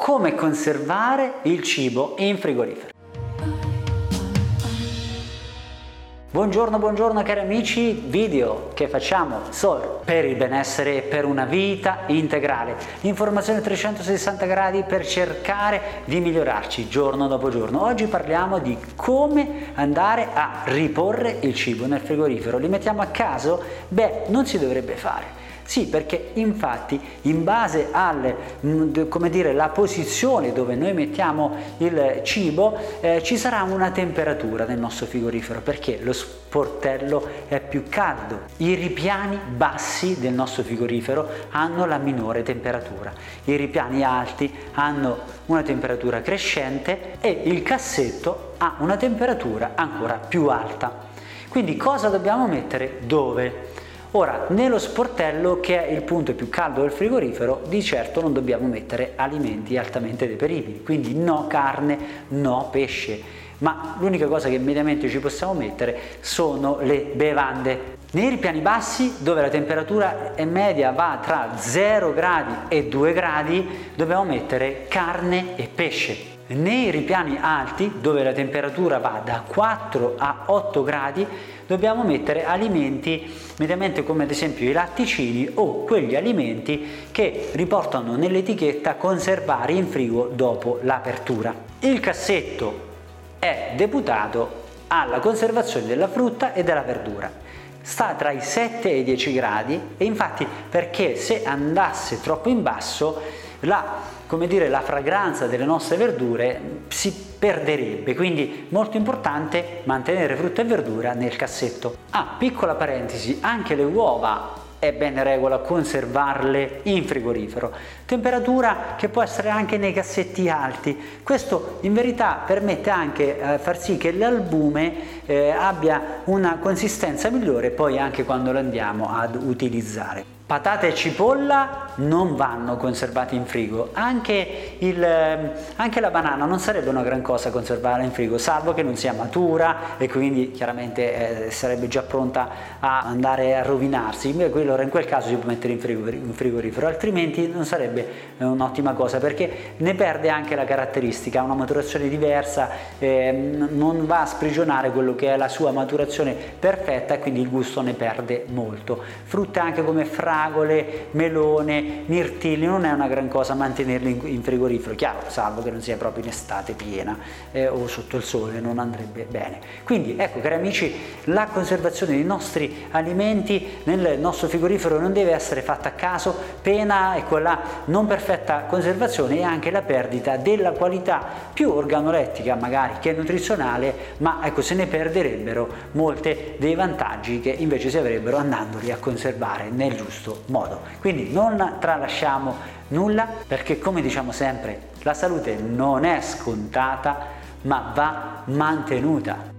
come conservare il cibo in frigorifero. Buongiorno, buongiorno cari amici, video che facciamo solo per il benessere e per una vita integrale. Informazione 360 gradi per cercare di migliorarci giorno dopo giorno. Oggi parliamo di come andare a riporre il cibo nel frigorifero. Li mettiamo a caso? Beh, non si dovrebbe fare sì, perché infatti in base alla mm, posizione dove noi mettiamo il cibo eh, ci sarà una temperatura nel nostro frigorifero perché lo sportello è più caldo. I ripiani bassi del nostro frigorifero hanno la minore temperatura, i ripiani alti hanno una temperatura crescente e il cassetto ha una temperatura ancora più alta. Quindi cosa dobbiamo mettere dove? Ora, nello sportello, che è il punto più caldo del frigorifero, di certo non dobbiamo mettere alimenti altamente deperibili, quindi no carne, no pesce, ma l'unica cosa che mediamente ci possiamo mettere sono le bevande. Nei ripiani bassi, dove la temperatura media va tra 0 gradi e 2 gradi, dobbiamo mettere carne e pesce. Nei ripiani alti, dove la temperatura va da 4 a 8 gradi, dobbiamo mettere alimenti mediamente come ad esempio i latticini o quegli alimenti che riportano nell'etichetta conservare in frigo dopo l'apertura. Il cassetto è deputato alla conservazione della frutta e della verdura sta tra i 7 e i 10 gradi e infatti perché se andasse troppo in basso la come dire, la fragranza delle nostre verdure si perderebbe, quindi molto importante mantenere frutta e verdura nel cassetto. Ah, piccola parentesi, anche le uova è bene regola conservarle in frigorifero. Temperatura che può essere anche nei cassetti alti. Questo in verità permette anche eh, far sì che l'albume eh, abbia una consistenza migliore poi anche quando lo andiamo ad utilizzare. Patate e cipolla non vanno conservati in frigo, anche, il, ehm, anche, la banana non sarebbe una gran cosa conservarla in frigo, salvo che non sia matura e quindi chiaramente eh, sarebbe già pronta a andare a rovinarsi, allora in quel caso si può mettere in, frigo, in frigorifero, altrimenti non sarebbe eh, un'ottima cosa perché ne perde anche la caratteristica, ha una maturazione diversa, eh, non va a sprigionare quello che è la sua maturazione perfetta e quindi il gusto ne perde molto. Frutte anche come fragole, fragole, melone, mirtilli, non è una gran cosa mantenerli in frigorifero, chiaro, salvo che non sia proprio in estate piena eh, o sotto il sole, non andrebbe bene. Quindi ecco cari amici, la conservazione dei nostri alimenti nel nostro frigorifero non deve essere fatta a caso, pena è quella non perfetta conservazione e anche la perdita della qualità più organolettica magari che nutrizionale, ma ecco se ne perderebbero molte dei vantaggi che invece si avrebbero andandoli a conservare nel giusto giusto modo. Quindi non tralasciamo nulla perché come diciamo sempre la salute non è scontata ma va mantenuta.